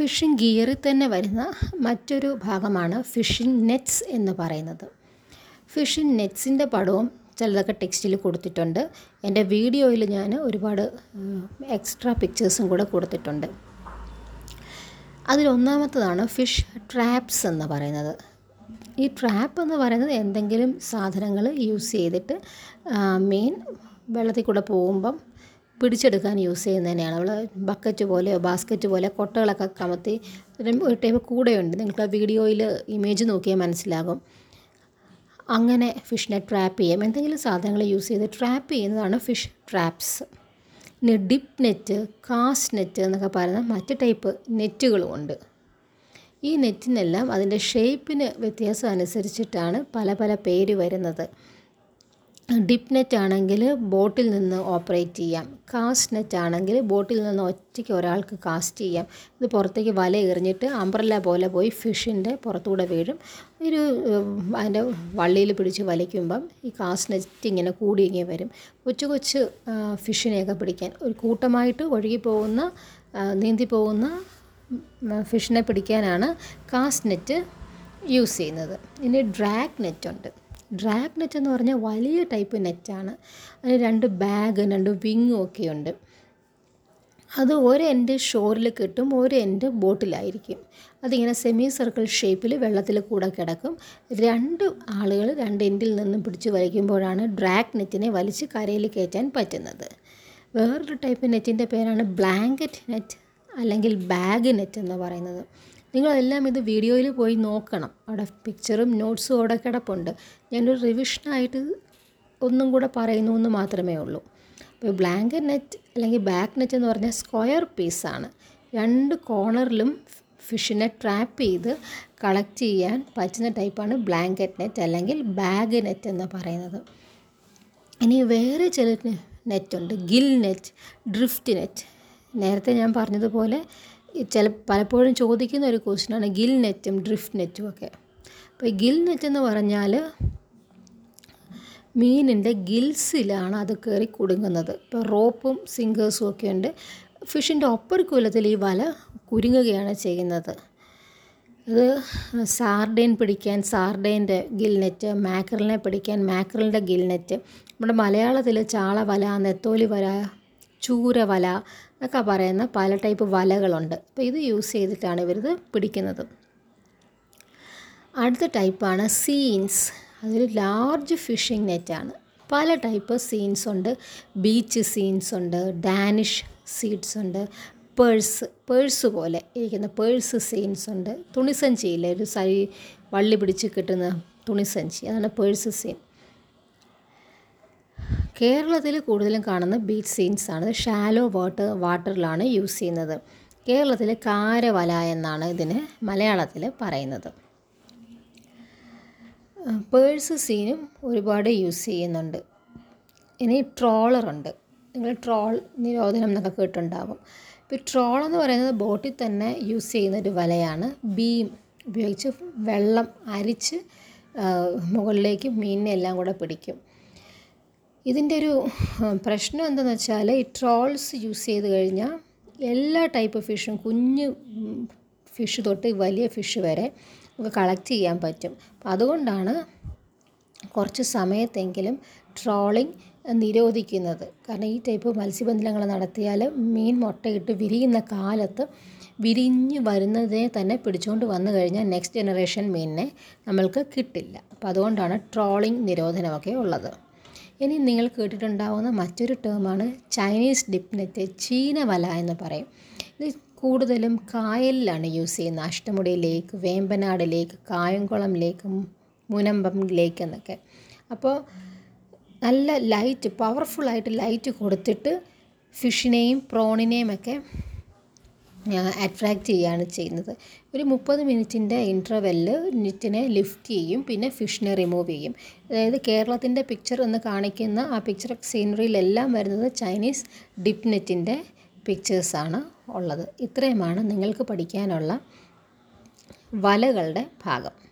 Phishing ഗിയറിൽ തന്നെ വരുന്ന മറ്റൊരു ഭാഗമാണ് ഫിഷിംഗ് നെറ്റ്സ് എന്ന് പറയുന്നത്. ഫിഷിംഗ് നെറ്റ്സിന്റെ പടവും ചിലതൊക്കെ ടെക്സ്റ്റിൽ കൊടുത്തിട്ടുണ്ട്. എന്റെ വീഡിയോയിൽ ഞാൻ ഒരുപാട് എക്സ്ട്രാ പിക്ചേഴ്സും കൂടെ കൊടുത്തിട്ടുണ്ട്. അതിലൊന്നാമത്തതാണ് ഫിഷ് ട്രാപ്സ് എന്ന് പറയുന്നത്. ഈ ട്രാപ്പ് എന്ന് പറയുന്നത് എന്തെങ്കിലും സാധനങ്ങൾ യൂസ് ചെയ്തിട്ട് മീൻ വെള്ളത്തിൽ കൂടെ പോകുമ്പം പിടിച്ചെടുക്കാൻ യൂസ് ചെയ്യുന്നതിനെയാണ്. നമ്മൾ ബക്കറ്റ് പോലെയോ ബാസ്ക്കറ്റ് പോലെ കൊട്ടകളൊക്കെ കമത്തി ഒരു ടൈപ്പ് കൂടെയുണ്ട്. നിങ്ങൾക്ക് ആ വീഡിയോയിൽ ഇമേജ് നോക്കിയാൽ മനസ്സിലാകും. അങ്ങനെ ഫിഷിനെ ട്രാപ്പ് ചെയ്യാം. എന്തെങ്കിലും സാധനങ്ങൾ യൂസ് ചെയ്ത് ട്രാപ്പ് ചെയ്യുന്നതാണ് ഫിഷ് ട്രാപ്സ് പിന്നെ ഡിപ്പ് നെറ്റ് കാസ്റ്റ് നെറ്റ് എന്നൊക്കെ പറയുന്ന മറ്റ് ടൈപ്പ് നെറ്റുകളും ഉണ്ട്. ഈ നെറ്റിനെല്ലാം അതിന്റെ ഷേപ്പിന് വ്യത്യാസം അനുസരിച്ചിട്ടാണ് പല പല പേര് വരുന്നത്. ഡിപ്പ് നെറ്റ് ആണെങ്കിൽ ബോട്ടിൽ നിന്ന് ഓപ്പറേറ്റ് ചെയ്യാം. കാസ്റ്റ് നെറ്റ് ആണെങ്കിൽ ബോട്ടിൽ നിന്ന് ഒറ്റയ്ക്ക് ഒരാൾക്ക് കാസ്റ്റ് ചെയ്യാം. ഇത് പുറത്തേക്ക് വല എറിഞ്ഞിട്ട് അംബ്രല്ല പോലെ പോയി ഫിഷിന്റെ പുറത്തുകൂടെ വീഴും. ഒരു അതിന്റെ വള്ളിയിൽ പിടിച്ച് വലിക്കുമ്പം ഈ കാസ്റ്റ് നെറ്റ് ഇങ്ങനെ കൂടി ഇങ്ങനെ വരും. കൊച്ചു കൊച്ചു ഫിഷിനെയൊക്കെ പിടിക്കാൻ. ഒരു കൂട്ടമായിട്ട് ഒഴുകി പോകുന്ന നീന്തി പോകുന്ന ഫിഷിനെ പിടിക്കാനാണ് കാസ്റ്റ് നെറ്റ് യൂസ് ചെയ്യുന്നത്. ഇനി ഡ്രാഗ് നെറ്റ് ഉണ്ട്. ഡ്രാഗ് നെറ്റ് എന്ന് പറഞ്ഞാൽ വലിയ ടൈപ്പ് നെറ്റാണ് അതിന് രണ്ട് ബാഗ് രണ്ട് വിങ്ങും ഒക്കെ ഉണ്ട്. അത് ഒരു എൻഡ് ഷോറിൽ കിട്ടും ഒരു എൻഡ് ബോട്ടിലായിരിക്കും അതിങ്ങനെ സെമി സർക്കിൾ ഷേപ്പിൽ വെള്ളത്തിൽ കൂടെ കിടക്കും. രണ്ട് ആളുകൾ രണ്ട് എൻഡിൽ നിന്നും പിടിച്ച് വലിക്കുമ്പോഴാണ് ഡ്രാഗ് നെറ്റിനെ വലിച്ച് കരയിൽ കയറ്റാൻ പറ്റുന്നത്. വേറൊരു ടൈപ്പ് നെറ്റിന്റെ പേരാണ് ബ്ലാങ്കറ്റ് നെറ്റ് അല്ലെങ്കിൽ ബാഗ് നെറ്റ് എന്ന് പറയുന്നത്. നിങ്ങളെല്ലാം ഇത് വീഡിയോയിൽ പോയി നോക്കണം. അവിടെ പിക്ചറും നോട്ട്സും അവിടെ കിടപ്പുണ്ട്. ഞാനൊരു റിവിഷനായിട്ട് ഒന്നും കൂടെ പറയുന്നു എന്ന് മാത്രമേ ഉള്ളൂ. അപ്പോൾ ബ്ലാങ്കറ്റ് നെറ്റ് അല്ലെങ്കിൽ ബാക്ക് നെറ്റ് എന്ന് പറഞ്ഞാൽ സ്ക്വയർ പീസാണ് രണ്ട് കോർണറിലും ഫിഷിനെ ട്രാപ്പ് ചെയ്ത് കളക്ട് ചെയ്യാൻ പറ്റുന്ന ടൈപ്പാണ് ബ്ലാങ്കറ്റ് നെറ്റ് അല്ലെങ്കിൽ ബാഗ് നെറ്റ് എന്ന് പറയുന്നത്. ഇനി വേറെ ചില നെറ്റുണ്ട് ഗിൽ നെറ്റ് ഡ്രിഫ്റ്റ് നെറ്റ് നേരത്തെ ഞാൻ പറഞ്ഞതുപോലെ ചില പലപ്പോഴും ചോദിക്കുന്ന ഒരു ക്വസ്റ്റ്യനാണ് ഗിൽ നെറ്റും ഡ്രിഫ്റ്റ് നെറ്റും ഒക്കെ. അപ്പോൾ ഗിൽ നെറ്റ് എന്ന് പറഞ്ഞാൽ മീനിന്റെ ഗിൽസിലാണ് അത് കയറി കുടുങ്ങുന്നത്. ഇപ്പോൾ റോപ്പും സിങ്കേഴ്സും ഒക്കെ ഉണ്ട്. ഫിഷിന്റെ ഒപ്പർക്കുലത്തിൽ ഈ വല കുരുങ്ങുകയാണ് ചെയ്യുന്നത്. അത് സാർഡൈൻ പിടിക്കാൻ സാർഡൈന്റെ ഗിൽ നെറ്റ് മാക്രലിനെ പിടിക്കാൻ മാക്രലിന്റെ ഗിൽ നെറ്റ്. നമ്മുടെ മലയാളത്തിൽ ചാള വല നെത്തോലി വല ചൂര വല എന്നൊക്കെ പറയുന്ന പല ടൈപ്പ് വലകളുണ്ട്. അപ്പോൾ ഇത് യൂസ് ചെയ്തിട്ടാണ് ഇവരിത് പിടിക്കുന്നത്. അടുത്ത ടൈപ്പാണ് സീൻസ്. അതൊരു ലാർജ് ഫിഷിംഗ് നെറ്റാണ്. പല ടൈപ്പ് സീൻസ് ഉണ്ട്. ബീച്ച് സീൻസ് ഉണ്ട് ഡാനിഷ് സീഡ്സ് ഉണ്ട് പേഴ്സ് പേഴ്സ് പോലെ ഇരിക്കുന്ന പേഴ്സ് സീൻസ് ഉണ്ട്. തുണിസഞ്ചിയില്ലേ ഒരു സൈ വള്ളി പിടിച്ച് കിട്ടുന്ന തുണിസഞ്ചി. അതാണ് പേഴ്സ് സീൻ. കേരളത്തിൽ കൂടുതലും കാണുന്ന ബീച്ച് സീൻസ് ആണ്. ഷാലോ വാട്ടർ വാട്ടറിലാണ് യൂസ് ചെയ്യുന്നത്. കേരളത്തിൽ കാരവല എന്നാണ് ഇതിന് മലയാളത്തിൽ പറയുന്നത്. പേഴ്സ് സീനും ഒരുപാട് യൂസ് ചെയ്യുന്നുണ്ട്. ഇനി ട്രോളറുണ്ട് നിങ്ങൾ ട്രോൾ നിരോധനം എന്നൊക്കെ കേട്ടിട്ടുണ്ടാകും ഇപ്പോൾ ട്രോൾ എന്ന് പറയുന്നത് ബോട്ടിൽ തന്നെ യൂസ് ചെയ്യുന്ന ഒരു വലയാണ്. ബീം ഉപയോഗിച്ച് വെള്ളം അരിച്ച് മുകളിലേക്ക് മീനിനെ എല്ലാം കൂടെ പിടിക്കും. ഇതിന്റെ ഒരു പ്രശ്നം എന്താണെന്ന് വെച്ചാൽ ഈ ട്രോൾസ് യൂസ് ചെയ്ത് കഴിഞ്ഞാൽ എല്ലാ ടൈപ്പ് ഫിഷും കുഞ്ഞ് ഫിഷ് തൊട്ട് വലിയ ഫിഷ് വരെ നമുക്ക് കളക്ട് ചെയ്യാൻ പറ്റും. അതുകൊണ്ടാണ് കുറച്ച് സമയത്തെങ്കിലും ട്രോളിങ് നിരോധിക്കുന്നത്. കാരണം ഈ ടൈപ്പ് മത്സ്യബന്ധനങ്ങൾ നടത്തിയാൽ മീൻ മുട്ടയിട്ട് വിരിയുന്ന കാലത്ത് വിരിഞ്ഞ് വരുന്നതിനെ തന്നെ പിടിച്ചുകൊണ്ട് വന്നു കഴിഞ്ഞാൽ നെക്സ്റ്റ് ജനറേഷൻ മീനിനെ നമ്മൾക്ക് കിട്ടില്ല. അപ്പോൾ അതുകൊണ്ടാണ് ട്രോളിങ് നിരോധനമൊക്കെ ഉള്ളത്. ഇനി നിങ്ങൾ കേട്ടിട്ടുണ്ടാവുന്ന മറ്റൊരു ടേമാണ് ചൈനീസ് ഡിപ്നെറ്റ് ചീനവല ചീന വല എന്ന് പറയും. ഇത് കൂടുതലും കായലിലാണ് യൂസ് ചെയ്യുന്നത്. അഷ്ടമുടി ലേക്ക് വേമ്പനാട് ലേക്ക് കായംകുളം ലേക്ക് മുനമ്പം ലേക്ക് എന്നൊക്കെ. അപ്പോൾ നല്ല ലൈറ്റ് പവർഫുള്ളായിട്ട് ലൈറ്റ് കൊടുത്തിട്ട് ഫിഷിനെയും പ്രോണിനെയും ഒക്കെ അട്രാക്റ്റ് ചെയ്യുകയാണ് ചെയ്യുന്നത്. ഒരു മുപ്പത് മിനിറ്റിന്റെ ഇന്റർവെല്ല് നെറ്റിനെ ലിഫ്റ്റ് ചെയ്യും പിന്നെ ഫിഷിനെ റിമൂവ് ചെയ്യും. അതായത് കേരളത്തിന്റെ പിക്ചർ എന്ന് കാണിക്കുന്ന ആ പിക്ചർ സീനറിയിലെല്ലാം വരുന്നത് ചൈനീസ് ഡിപ്പ് നെറ്റിന്റെ പിക്ചേഴ്സാണ് ഉള്ളത്. ഇത്രയുമാണ് നിങ്ങൾക്ക് പഠിക്കാനുള്ള വലകളുടെ ഭാഗം.